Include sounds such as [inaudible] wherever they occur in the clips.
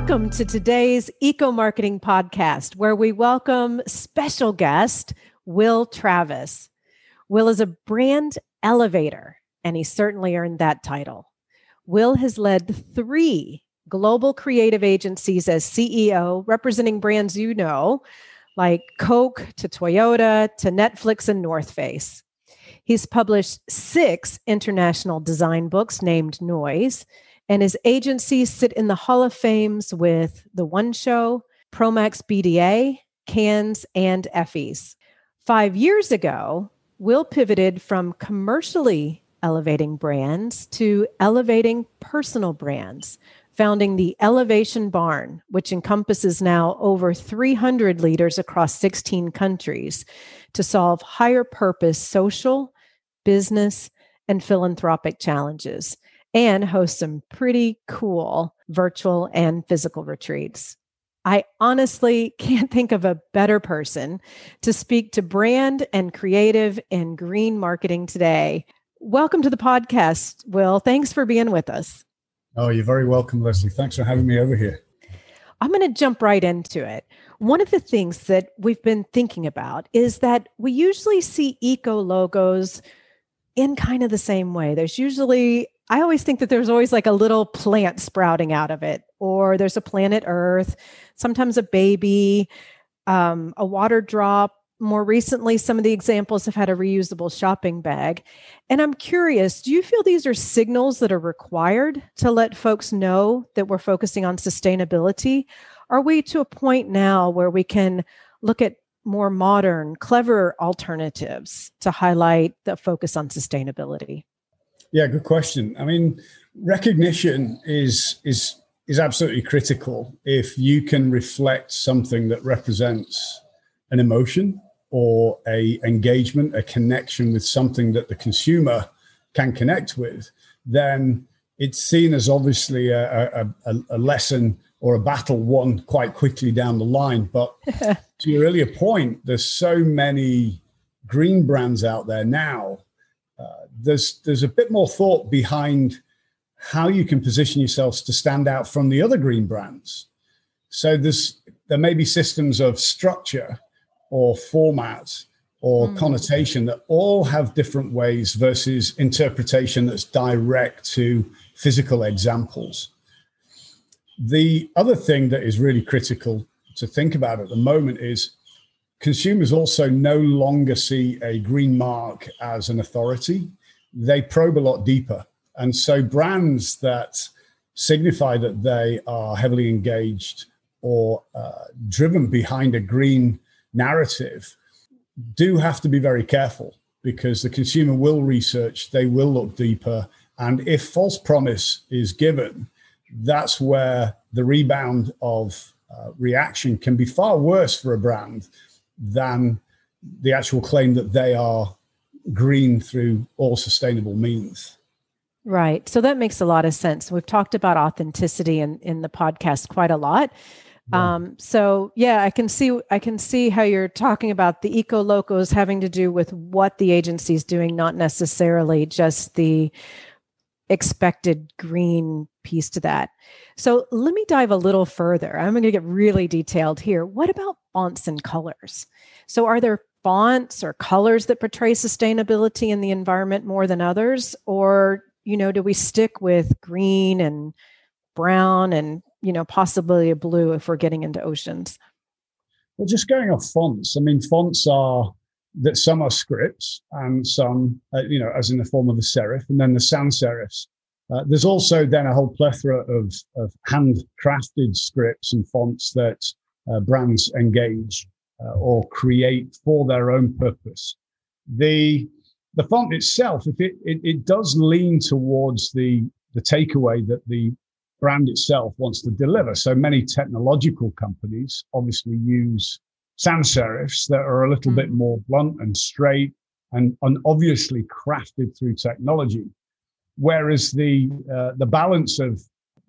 Welcome to today's Eco Marketing Podcast, where we welcome special guest Will Travis. Will is a brand elevator, and he certainly earned that title. Will has led three global creative agencies as CEO, representing brands you know, like Coke to Toyota to Netflix and North Face. He's published six international design books named Noise and his agencies sit in the Hall of Fames with The One Show, Promax BDA, Cannes, and Effie's. Five years ago, Will pivoted from commercially elevating brands to elevating personal brands, founding the Elevation Barn, which encompasses now over 300 leaders across 16 countries to solve higher purpose social, business, and philanthropic challenges and host some pretty cool virtual and physical retreats. I honestly [laughs] can't think of a better person to speak to brand and creative and green marketing today. Welcome to the podcast, Will. Thanks for being with us. Oh, you're very welcome, Leslie. Thanks for having me over here. I'm going to jump right into it. One of the things that we've been thinking about is that we usually see eco logos in kind of the same way. There's usually I always think that there's always like a little plant sprouting out of it, or there's a planet Earth, sometimes a baby, um, a water drop. More recently, some of the examples have had a reusable shopping bag. And I'm curious do you feel these are signals that are required to let folks know that we're focusing on sustainability? Are we to a point now where we can look at more modern, clever alternatives to highlight the focus on sustainability? Yeah, good question. I mean, recognition is is is absolutely critical if you can reflect something that represents an emotion or a engagement, a connection with something that the consumer can connect with, then it's seen as obviously a, a, a lesson or a battle won quite quickly down the line. But [laughs] to your earlier point, there's so many green brands out there now there's there's a bit more thought behind how you can position yourselves to stand out from the other green brands. So there's there may be systems of structure or format or mm. connotation that all have different ways versus interpretation that's direct to physical examples. The other thing that is really critical to think about at the moment is consumers also no longer see a green mark as an authority they probe a lot deeper. And so brands that signify that they are heavily engaged or uh, driven behind a green narrative do have to be very careful because the consumer will research, they will look deeper. And if false promise is given, that's where the rebound of uh, reaction can be far worse for a brand than the actual claim that they are green through all sustainable means. Right. So that makes a lot of sense. We've talked about authenticity in, in the podcast quite a lot. Yeah. Um, so yeah, I can see I can see how you're talking about the eco logos having to do with what the agency is doing, not necessarily just the expected green piece to that. So let me dive a little further. I'm going to get really detailed here. What about fonts and colors? So are there fonts or colors that portray sustainability in the environment more than others? Or you know do we stick with green and brown and you know possibly a blue if we're getting into oceans? Well just going off fonts. I mean fonts are that some are scripts and some uh, you know as in the form of the serif and then the sans serifs. Uh, there's also then a whole plethora of, of handcrafted scripts and fonts that uh, brands engage uh, or create for their own purpose. The the font itself, if it, it, it does lean towards the the takeaway that the brand itself wants to deliver. So many technological companies obviously use sans serifs that are a little mm. bit more blunt and straight and, and obviously crafted through technology. Whereas the uh, the balance of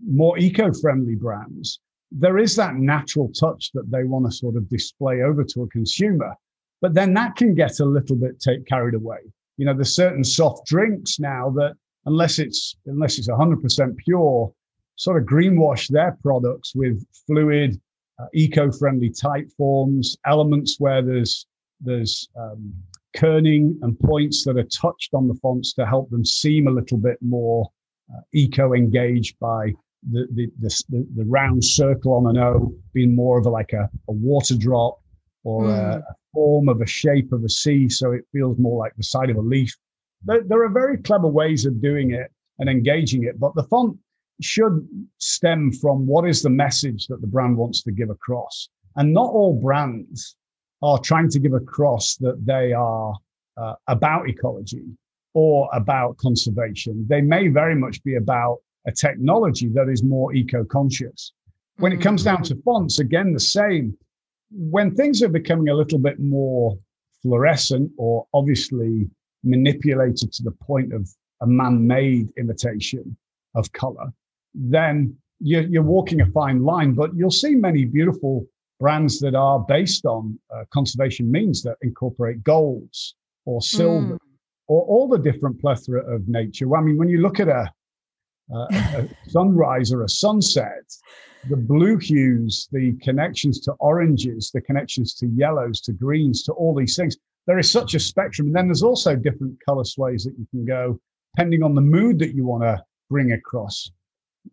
more eco-friendly brands there is that natural touch that they want to sort of display over to a consumer. But then that can get a little bit take, carried away. You know, there's certain soft drinks now that unless it's unless it's 100% pure, sort of greenwash their products with fluid, uh, eco-friendly type forms, elements where there's there's um, kerning and points that are touched on the fonts to help them seem a little bit more uh, eco-engaged by the, the, the, the, round circle on an O being more of a, like a, a water drop or mm. a, a, form of a shape of a C, so it feels more like the side of a leaf. There, there are very clever ways of doing it and engaging it, but the font should stem from what is the message that the brand wants to give across. And not all brands are trying to give across that they are uh, about ecology or about conservation. They may very much be about a technology that is more eco conscious. When it comes down to fonts, again, the same. When things are becoming a little bit more fluorescent or obviously manipulated to the point of a man made imitation of color, then you're, you're, walking a fine line. But you'll see many beautiful brands that are based on uh, conservation means that incorporate golds or silver mm. or all the different plethora of nature. I mean, when you look at a, uh, a sunrise or a sunset, the blue hues, the connections to oranges, the connections to yellows, to greens, to all these things. There is such a spectrum. And then there's also different color sways that you can go depending on the mood that you want to bring across.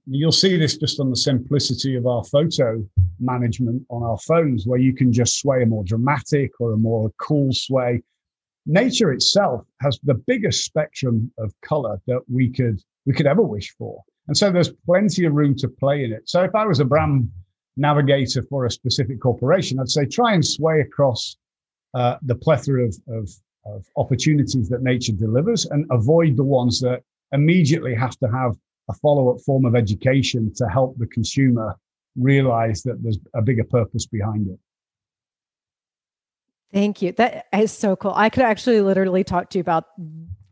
You'll see this just on the simplicity of our photo management on our phones, where you can just sway a more dramatic or a more cool sway. Nature itself has the biggest spectrum of color that we could we could ever wish for. And so there's plenty of room to play in it. So if I was a brand navigator for a specific corporation, I'd say try and sway across uh, the plethora of, of, of opportunities that nature delivers and avoid the ones that immediately have to have a follow-up form of education to help the consumer realize that there's a bigger purpose behind it. Thank you. That is so cool. I could actually literally talk to you about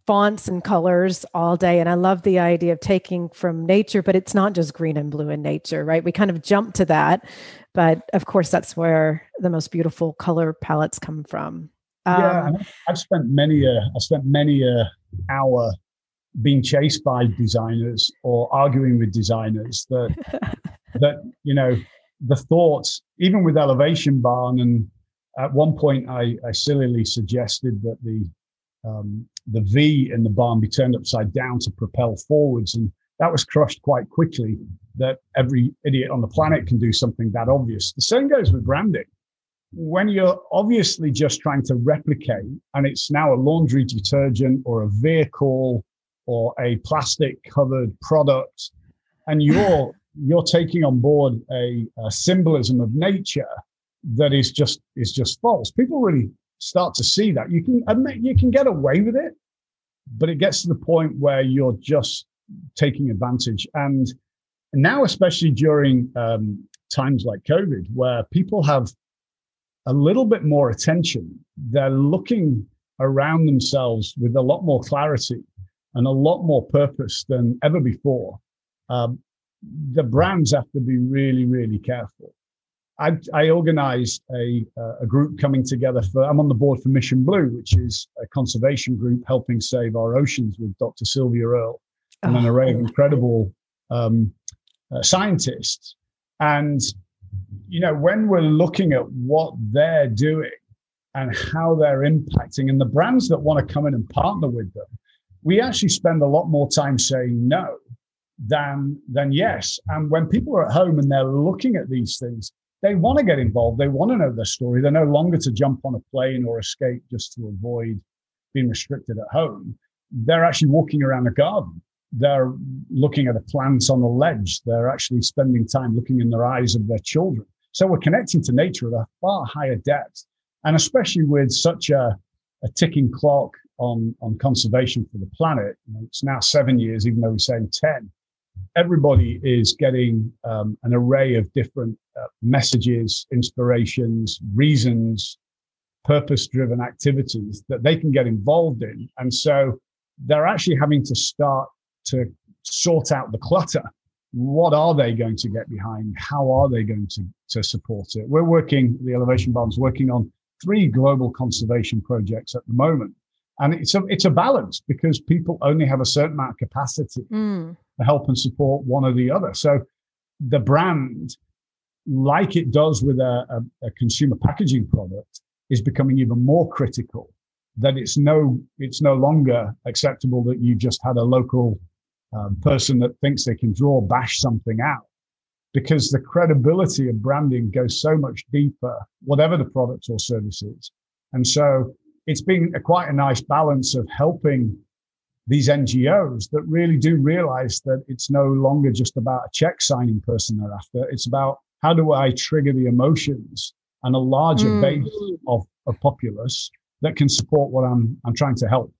fonts and colors all day. And I love the idea of taking from nature, but it's not just green and blue in nature, right? We kind of jump to that. But of course, that's where the most beautiful color palettes come from. Um, yeah, I've spent many a I spent many a hour being chased by designers or arguing with designers that [laughs] that you know the thoughts even with elevation barn and at one point I, I sillily suggested that the um, the V in the barn be turned upside down to propel forwards. And that was crushed quite quickly that every idiot on the planet can do something that obvious. The same goes with branding. When you're obviously just trying to replicate, and it's now a laundry detergent or a vehicle or a plastic covered product, and you're you're taking on board a, a symbolism of nature that is just is just false. People really start to see that. You can admit you can get away with it, but it gets to the point where you're just taking advantage. And now, especially during um, times like COVID, where people have a little bit more attention, they're looking around themselves with a lot more clarity and a lot more purpose than ever before. Um, the brands have to be really, really careful. I, I organized a, uh, a group coming together for, I'm on the board for Mission Blue, which is a conservation group helping save our oceans with Dr. Sylvia Earle and oh. an array of incredible um, uh, scientists. And, you know, when we're looking at what they're doing and how they're impacting and the brands that want to come in and partner with them, we actually spend a lot more time saying no than than yes. And when people are at home and they're looking at these things, they want to get involved. They want to know their story. They're no longer to jump on a plane or escape just to avoid being restricted at home. They're actually walking around a garden. They're looking at the plants on the ledge. They're actually spending time looking in their eyes of their children. So we're connecting to nature at a far higher depth. And especially with such a, a ticking clock on, on conservation for the planet, you know, it's now seven years, even though we're saying 10 everybody is getting um, an array of different uh, messages, inspirations, reasons, purpose driven activities that they can get involved in. And so they're actually having to start to sort out the clutter. What are they going to get behind? How are they going to, to support it? We're working, the Elevation Barn's working on three global conservation projects at the moment. And it's a, it's a balance because people only have a certain amount of capacity mm. to help and support one or the other. So the brand, like it does with a, a, a consumer packaging product, is becoming even more critical that it's no it's no longer acceptable that you just had a local um, person that thinks they can draw bash something out because the credibility of branding goes so much deeper whatever the product or service is and so it's been a, quite a nice balance of helping these ngos that really do realize that it's no longer just about a check signing person they're after it's about how do i trigger the emotions and a larger mm. base of, of populace that can support what I'm I'm trying to help.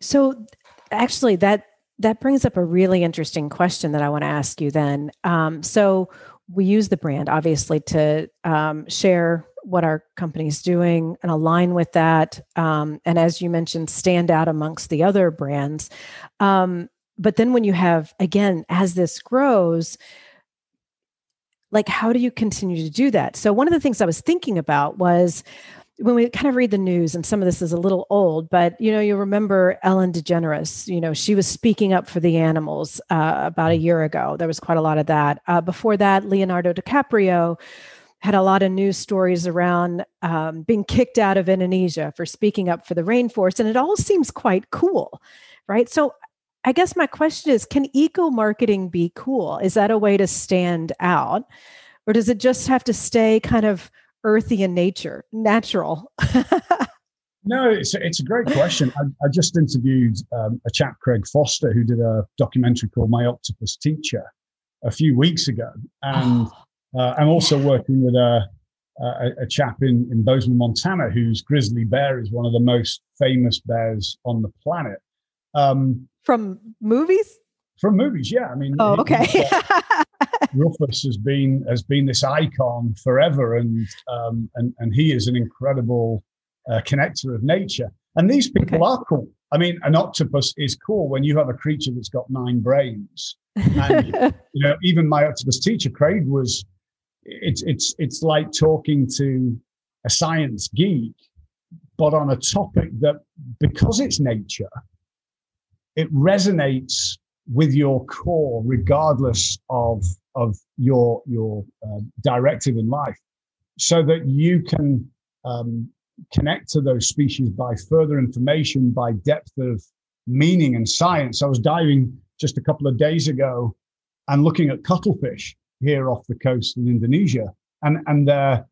So actually that that brings up a really interesting question that I want to ask you then. Um, so we use the brand obviously to um, share what our company is doing and align with that. Um, and as you mentioned, stand out amongst the other brands. Um, but then when you have, again, as this grows, like how do you continue to do that? So one of the things I was thinking about was when we kind of read the news and some of this is a little old but you know you remember ellen degeneres you know she was speaking up for the animals uh, about a year ago there was quite a lot of that uh, before that leonardo dicaprio had a lot of news stories around um, being kicked out of indonesia for speaking up for the rainforest and it all seems quite cool right so i guess my question is can eco marketing be cool is that a way to stand out or does it just have to stay kind of earthy in nature, natural? [laughs] no, it's a, it's a great question. I, I just interviewed um, a chap, Craig Foster, who did a documentary called My Octopus Teacher a few weeks ago. And oh. Uh, I'm also working with a, a, a, chap in, in Bozeman, Montana, whose grizzly bear is one of the most famous bears on the planet. Um, from movies? From movies, yeah. I mean, oh, okay. [laughs] Brutus has been has been this icon forever, and um, and and he is an incredible uh, connector of nature. And these people okay. are cool. I mean, an octopus is cool when you have a creature that's got nine brains. And [laughs] you know, even my octopus teacher, Craig, was it's it's it's like talking to a science geek, but on a topic that because it's nature, it resonates with your core, regardless of of your your uh, directive in life, so that you can um, connect to those species by further information, by depth of meaning and science. I was diving just a couple of days ago and looking at cuttlefish here off the coast in Indonesia, and and their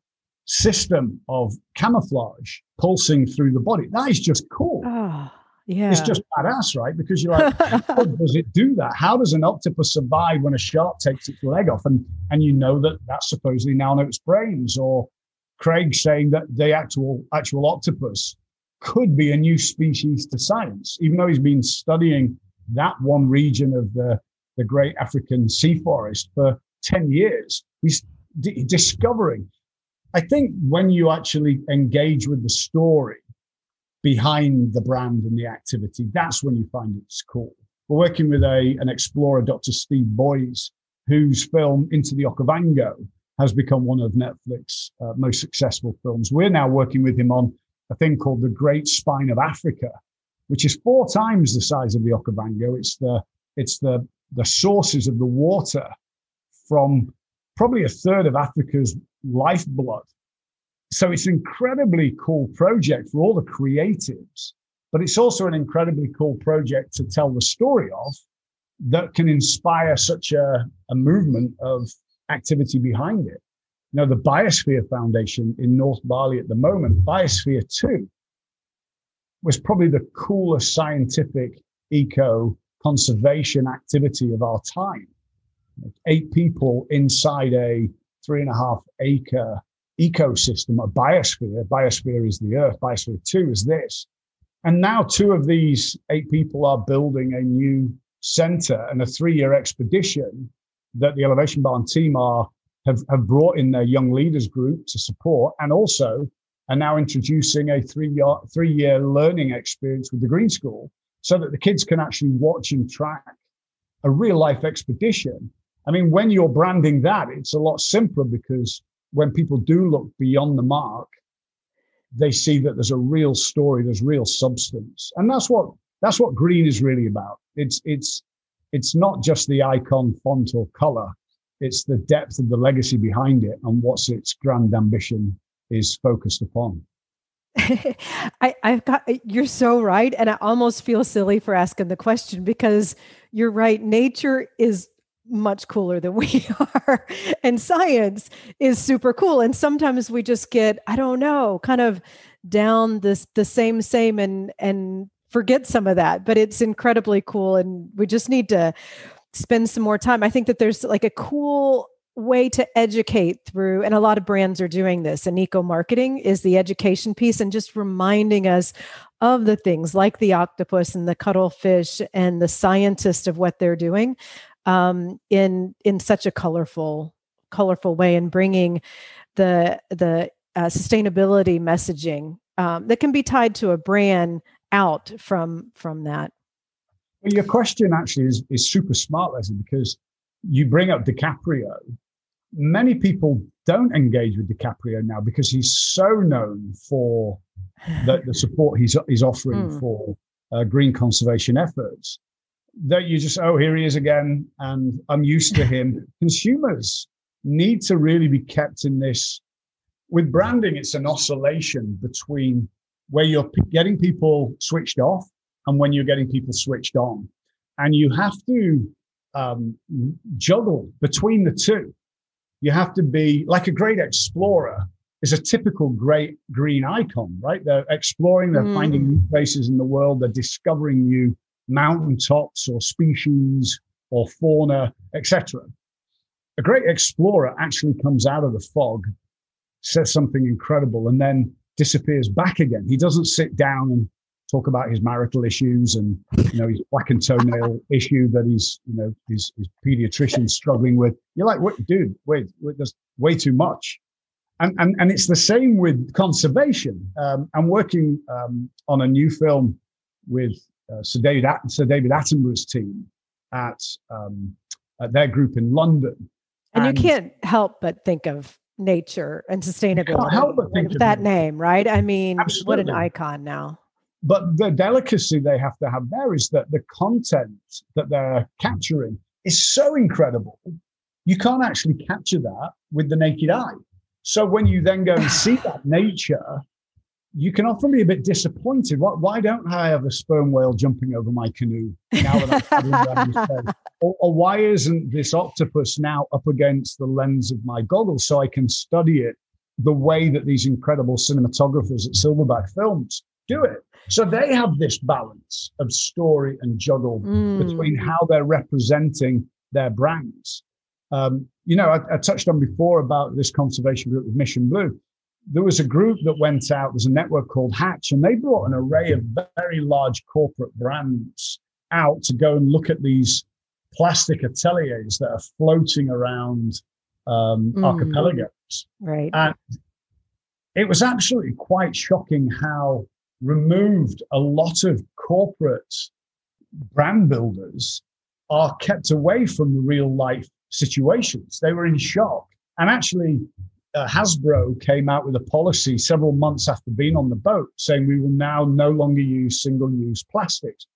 system of camouflage pulsing through the body. That is just cool. Oh yeah. It's just badass, right? Because you're like, [laughs] how does it do that? How does an octopus survive when a shark takes its leg off? And and you know that that's supposedly now its brains. Or Craig saying that the actual actual octopus could be a new species to science, even though he's been studying that one region of the the great African sea forest for ten years. He's d- discovering. I think when you actually engage with the story behind the brand and the activity, that's when you find it's cool. We're working with a, an explorer, Dr. Steve Boyes, whose film Into the Okavango has become one of Netflix's uh, most successful films. We're now working with him on a thing called The Great Spine of Africa, which is four times the size of the Okavango. It's the it's the the sources of the water from probably a third of Africa's lifeblood so it's an incredibly cool project for all the creatives, but it's also an incredibly cool project to tell the story of that can inspire such a, a movement of activity behind it. Know, the Biosphere Foundation in North Bali at the moment, Biosphere 2, was probably the coolest scientific eco conservation activity of our time. Eight people inside a three and a half acre ecosystem, a biosphere. Biosphere is the Earth. Biosphere 2 is this. And now two of these eight people are building a new center and a three-year expedition that the Elevation Barn team are have, have brought in their young leaders group to support and also are now introducing a three-year three-year learning experience with the Green School so that the kids can actually watch and track a real life expedition. I mean, when you're branding that, it's a lot simpler because when people do look beyond the mark, they see that there's a real story, there's real substance. And that's what that's what green is really about. It's it's it's not just the icon, font, or color. It's the depth of the legacy behind it and what's its grand ambition is focused upon. [laughs] I, I've got you're so right. And I almost feel silly for asking the question because you're right. Nature is much cooler than we [laughs] are. and science is super cool. And sometimes we just get, I don't know, kind of down this the same same and and forget some of that. But it's incredibly cool. And we just need to spend some more time. I think that there's like a cool way to educate through and a lot of brands are doing this and eco marketing is the education piece and just reminding us of the things like the octopus and the cuttlefish and the scientist of what they're doing um, in in such a colorful colorful way and bringing the the uh, sustainability messaging um, that can be tied to a brand out from from that. Well, your question actually is is super smart, Leslie, because you bring up DiCaprio. Many people don't engage with DiCaprio now because he's so known for [sighs] the, the support he's he's offering mm. for uh, green conservation efforts that you just, oh, here he is again, and I'm used to him. Consumers need to really be kept in this. With branding, it's an oscillation between where you're getting people switched off and when you're getting people switched on. And you have to um, juggle between the two. You have to be like a great explorer is a typical great green icon, right? They're exploring, they're mm. finding new places in the world, they're discovering new mountaintops or species or fauna, etc. A great explorer actually comes out of the fog, says something incredible, and then disappears back again. He doesn't sit down and talk about his marital issues and you know his black and toenail [laughs] issue that he's you know his, his pediatrician struggling with. You're like, what, dude? Wait, wait, there's way too much. And, and, and it's the same with conservation. Um, I'm working um, on a new film with uh, Sir David At- Sir David Attenborough's team at, um, at their group in London. And, and, you can't help but think of nature and sustainability help but think with that name, right? I mean, Absolutely. what an icon now. But the delicacy they have to have there is that the content that they're capturing is so incredible. You can't actually capture that with the naked eye. So when you then go and see [laughs] that nature you can often be a bit disappointed. Why, why don't I have a sperm whale jumping over my canoe now that I'm [laughs] or, or why isn't this octopus now up against the lens of my goggles so I can study it the way that these incredible cinematographers at Silverback Films do it? So they have this balance of story and juggle mm. between how they're representing their brands. Um, you know, I, I touched on before about this conservation group with Mission Blue there was a group that went out, there's a network called Hatch, and they brought an array of very large corporate brands out to go and look at these plastic ateliers that are floating around um, mm. archipelagos. Right. And it was absolutely quite shocking how removed a lot of corporate brand builders are kept away from the real life situations. They were in shock. And actually, uh, Hasbro came out with a policy several months after being on the boat saying we will now no longer use single use plastics.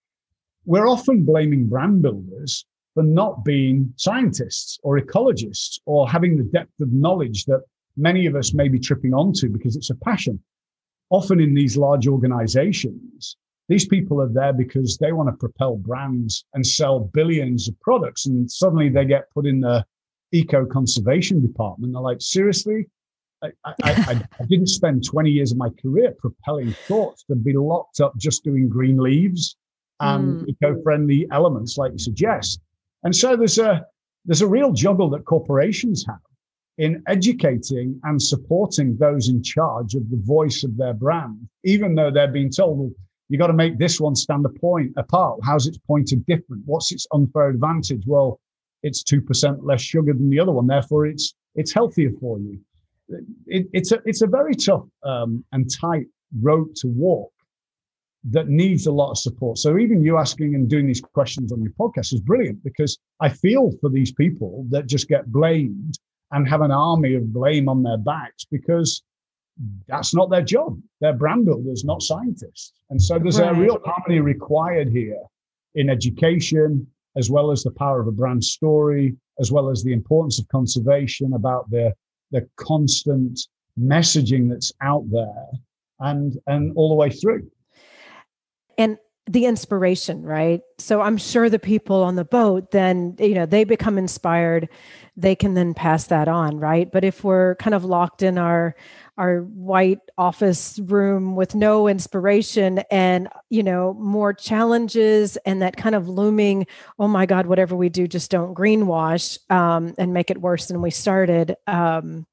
We're often blaming brand builders for not being scientists or ecologists or having the depth of knowledge that many of us may be tripping onto because it's a passion. Often in these large organizations, these people are there because they want to propel brands and sell billions of products. And suddenly they get put in the eco conservation department. They're like, seriously? I, I, I, [laughs] I, didn't spend 20 years of my career propelling thoughts to be locked up just doing green leaves and mm. eco-friendly elements like you suggest. And so there's a there's a real juggle that corporations have in educating and supporting those in charge of the voice of their brand, even though they're being told, well, you got to make this one stand a point apart. How's its pointed different? What's its unfair advantage? Well, it's 2% less sugar than the other one. Therefore, it's, it's healthier for you. It, it's, a, it's a very tough um, and tight road to walk that needs a lot of support. So even you asking and doing these questions on your podcast is brilliant because I feel for these people that just get blamed and have an army of blame on their backs because that's not their job. They're brand builders, not scientists. And so there's right. a real harmony required here in education, as well as the power of a brand story, as well as the importance of conservation about the, the constant messaging that's out there and and all the way through. And the inspiration, right? So I'm sure the people on the boat then, you know, they become inspired. They can then pass that on, right? But if we're kind of locked in our our white office room with no inspiration and you know more challenges and that kind of looming oh my god whatever we do just don't greenwash um, and make it worse than we started. Um,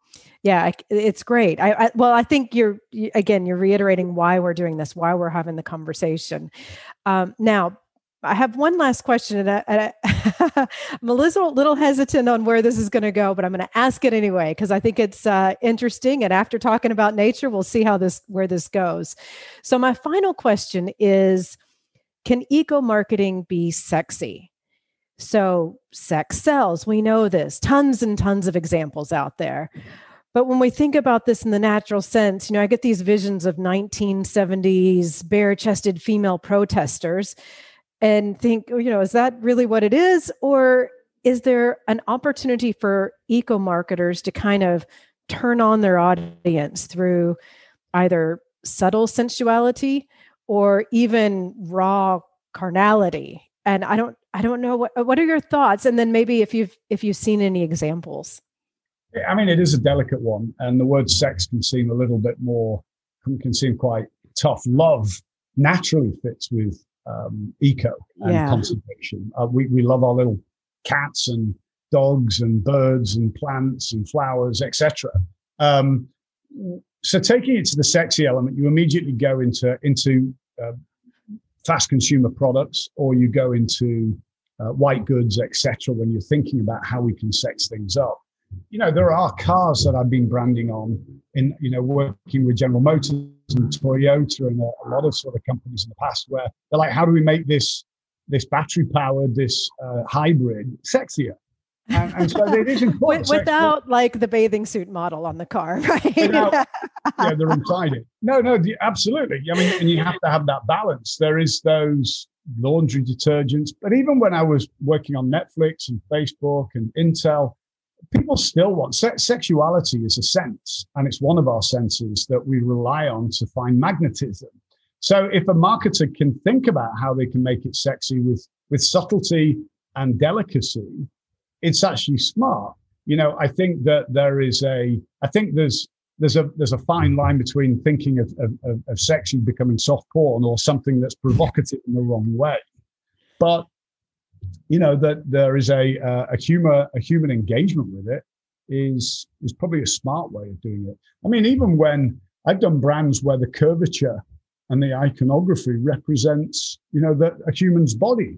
yeah it's great. I, I, well i think you're again you're reiterating why we're doing this why we're having the conversation. Um, now I have one last question, and, I, am [laughs] a little, little hesitant on where this is going to go, but I'm going to ask it anyway because I think it's uh, interesting. And after talking about nature, we'll see how this where this goes. So my final question is: Can eco marketing be sexy? So sex sells. We know this. Tons and tons of examples out there. But when we think about this in the natural sense, you know, I get these visions of 1970s bare chested female protesters and think, oh, you know, is that really what it is? Or is there an opportunity for eco marketers to kind of turn on their audience through either subtle sensuality or even raw carnality? And I don't, I don't know what, what are your thoughts? And then maybe if you've, if you've seen any examples. I mean, it is a delicate one, and the word sex can seem a little bit more, can seem quite tough. Love naturally fits with um, eco and yeah. conservation. Uh, we, we love our little cats and dogs and birds and plants and flowers, etc. Um, so taking it to the sexy element, you immediately go into into uh, fast consumer products, or you go into uh, white goods, etc. When you're thinking about how we can sex things up, you know there are cars that I've been branding on in you know working with General Motors and Toyota and a, a, lot of sort of companies in the past where they're like, how do we make this this battery powered, this uh, hybrid sexier? And, and, so it is [laughs] important. Without like the bathing suit model on the car, [laughs] right? Without, [laughs] yeah, they're inside it. No, no, the, absolutely. I mean, and you have to have that balance. There is those laundry detergents, but even when I was working on Netflix and Facebook and Intel, people still want se- sexuality is a sense, and it's one of our senses that we rely on to find magnetism. So if a marketer can think about how they can make it sexy with with subtlety and delicacy, it's actually smart. You know, I think that there is a, I think there's there's a there's a fine line between thinking of, of, of sexy becoming soft porn or something that's provocative in the wrong way. But you know that there is a uh, a humor a human engagement with it is is probably a smart way of doing it. I mean, even when I've done brands where the curvature and the iconography represents, you know, the, a human's body.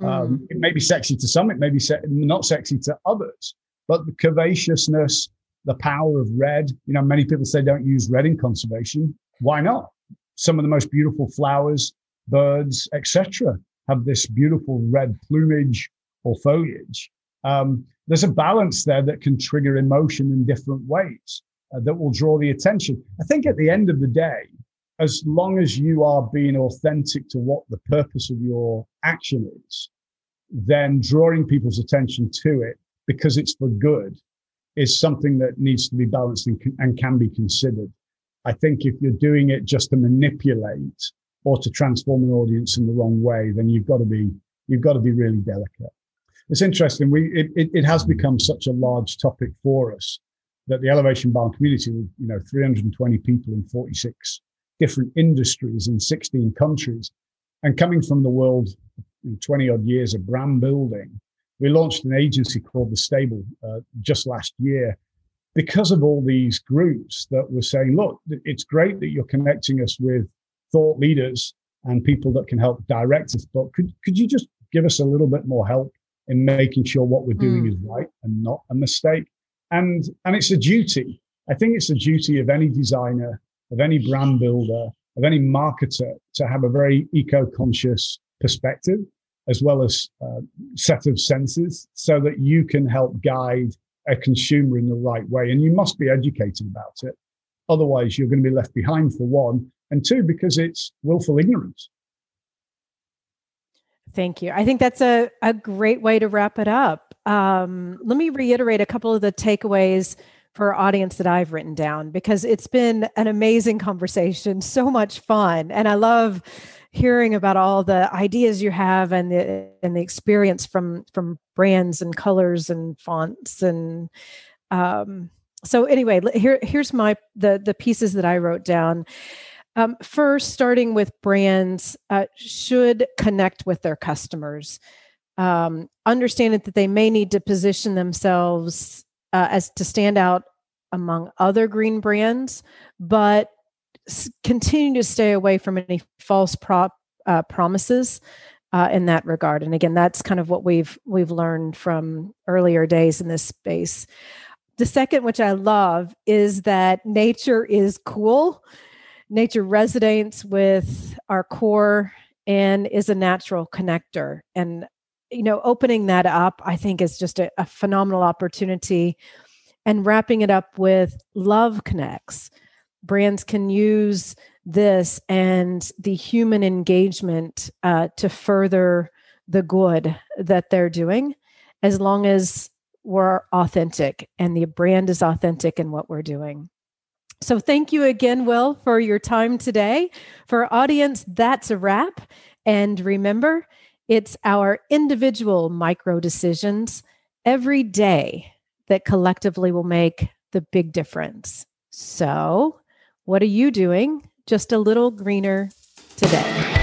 Mm. Um, it may be sexy to some, it may be se- not sexy to others, but the curvaceousness, the power of red. You know, many people say don't use red in conservation. Why not? Some of the most beautiful flowers, birds, etc have this beautiful red plumage or foliage. Um, there's a balance there that can trigger emotion in different ways uh, that will draw the attention. I think at the end of the day, as long as you are being authentic to what the purpose of your action is, then drawing people's attention to it because it's for good is something that needs to be balanced and, and can be considered. I think if you're doing it just to manipulate or to transform an audience in the wrong way, then you've got to be you've got to be really delicate. It's interesting. We it, it, it has become such a large topic for us that the Elevation Barn community, with you know, 320 people in 46 different industries in 16 countries, and coming from the world in 20 odd years of brand building, we launched an agency called The Stable uh, just last year because of all these groups that were saying, look, it's great that you're connecting us with thought leaders and people that can help direct us. But could, could you just give us a little bit more help in making sure what we're doing mm. is right and not a mistake? And, and it's a duty. I think it's a duty of any designer, of any brand builder, of any marketer to have a very eco-conscious perspective as well as a uh, set of senses so that you can help guide a consumer in the right way. And you must be educated about it. Otherwise, you're going to be left behind for one, and two, because it's willful ignorance. Thank you. I think that's a, a great way to wrap it up. Um, let me reiterate a couple of the takeaways for our audience that I've written down because it's been an amazing conversation, so much fun. And I love hearing about all the ideas you have and the and the experience from from brands and colors and fonts and um so anyway here here's my the the pieces that i wrote down um, first starting with brands uh, should connect with their customers um, understanding that they may need to position themselves uh, as to stand out among other green brands but continue to stay away from any false prop uh, promises uh, in that regard. And again, that's kind of what we've we've learned from earlier days in this space. The second, which I love, is that nature is cool. Nature resonates with our core and is a natural connector. And you know, opening that up, I think, is just a, a phenomenal opportunity. And wrapping it up with love connects brands can use this and the human engagement uh, to further the good that they're doing as long as we're authentic and the brand is authentic in what we're doing. So, thank you again, Will, for your time today. For audience, that's a wrap. And remember, it's our individual micro decisions every day that collectively will make the big difference. So, what are you doing just a little greener today?